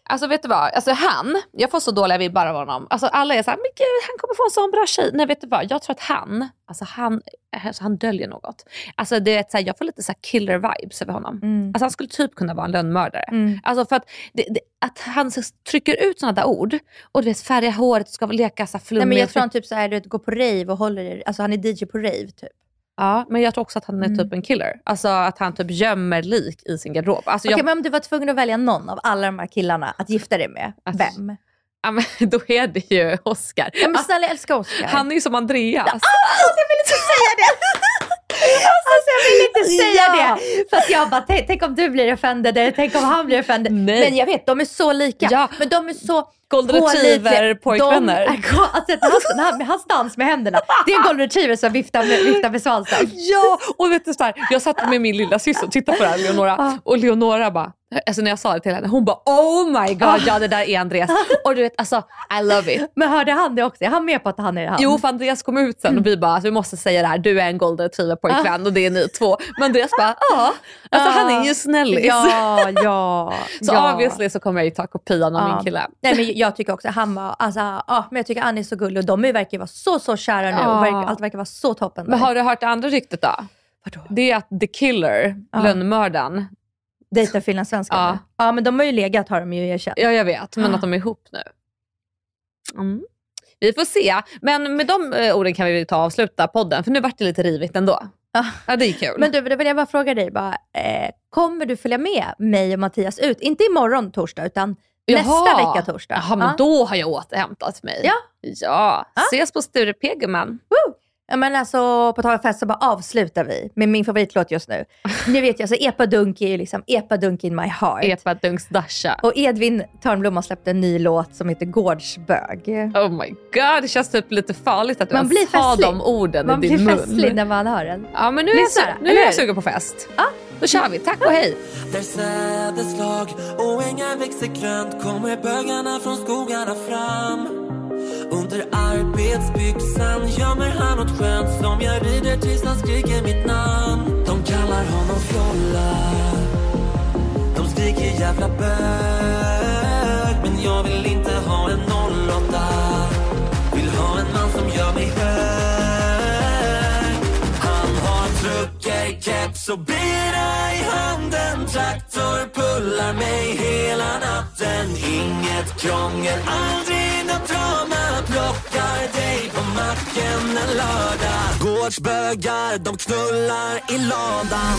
Alltså vet du vad, alltså han, jag får så dåliga vibbar av honom. Alltså alla är såhär, men gud han kommer få en sån bra tjej. Nej vet du vad, jag tror att han, alltså han, alltså, han döljer något. Alltså det är så här, jag får lite så här killer vibes över honom. Mm. Alltså han skulle typ kunna vara en lönnmördare. Mm. Alltså för att, det, det, att han trycker ut sådana där ord och du vet färga håret och ska leka så här Nej, flummig. men jag tror han typ så här, du vet, går på rave och håller, alltså han är DJ på rave typ. Ja, men jag tror också att han är Mm. typ en killer. Alltså att han typ gömmer lik i sin garderob. Alltså, Okej, jag, men om du var tvungen att välja någon av alla de här killarna att gifta dig med, Alltså, vem? ja, men, *laughs* då är det ju Oscar. Ja, men Alltså, snälla jag älskar Oscar. han är ju som Andreas. Ah, jag vill inte säga det! Alltså jag vill inte säga Ja. det. För att jag bara, tänk, om du blir offended eller tänk om han blir offended. Nej. Men jag vet, de är så lika. Ja. Men de är så Golden retriever-pojkvänner. *laughs* Alltså, hans, han, hans dans med händerna, det är en golden retriever som viftar med, viftar med svansen. Ja, och vet du, så här, jag satt med min lilla syster och tittade på det här, Leonora. Och Leonora bara, alltså när jag sa det till henne, hon bara oh my god, ja det där är Andreas. *laughs* Och du vet, alltså I love it. Men hörde han det också? Är han med på att han är han? Jo, för Andreas kom ut sen och vi bara, alltså, vi måste säga det här, du är en golden retriever pojkvän och det är ni två. Men Andreas bara, ja, alltså han är ju snällis. Ja, *laughs* ja. Så ja. obviously så kommer jag ju ta kopian av Ja. min kille. Nej, men jag tycker också han var, alltså, ja, men jag tycker han är så gullig och de verkar vara så, så kära nu Ja. och verkar, allt verkar vara så toppen. Men har du hört det andra ryktet då? Vadå? Det är att the killer, Ja. lönnmördaren, Dejtar finlandssvenskar Ja. nu. Ja, men de har ju legat har de ju erkänt. ja jag vet, men Ah. att de är ihop nu. Mm. Vi får se, men med de eh, orden kan vi väl ta och avsluta podden, för nu vart det lite rivigt ändå. Ja. Ja, det är kul. Men du, då vill jag bara fråga dig, bara, eh, kommer du följa med mig och Mattias ut? Inte imorgon torsdag, utan nästa Jaha. vecka torsdag. Jaha, men Ja. då har jag återhämtat mig. Ja. Ja, ses på Sture P gumman. Woo! Ja, men alltså, på tal om fest så bara avslutar vi med min favoritlåt just nu. Nu vet jag, alltså Epa Dunk är ju liksom Epa Dunk in my heart. Epa Dunks Dasha. Och Edvin Törnblom har släppt en ny låt som heter Gårdsbög. Oh my god, det känns typ lite farligt att du Man ens blir festlig. de orden Man i din blir mun. festlig när man hör den. Ja, men nu är, jag, Lyssna nu är jag sugen på fest. Ja. Då kör vi, tack och hej. Där sädeslag och ängar växer grönt kommer bögarna från skogarna fram. Under arbetsbyxan gömmer han något skönt som jag rider tills han skriker mitt namn. De kallar honom fjolla. De skriker jävla bög. Så bira i handen Traktor pullar mig hela natten. Inget krångel, aldrig nåt drama. Plockar dig på macken en lördag. Gårdsbögar, de knullar i ladan.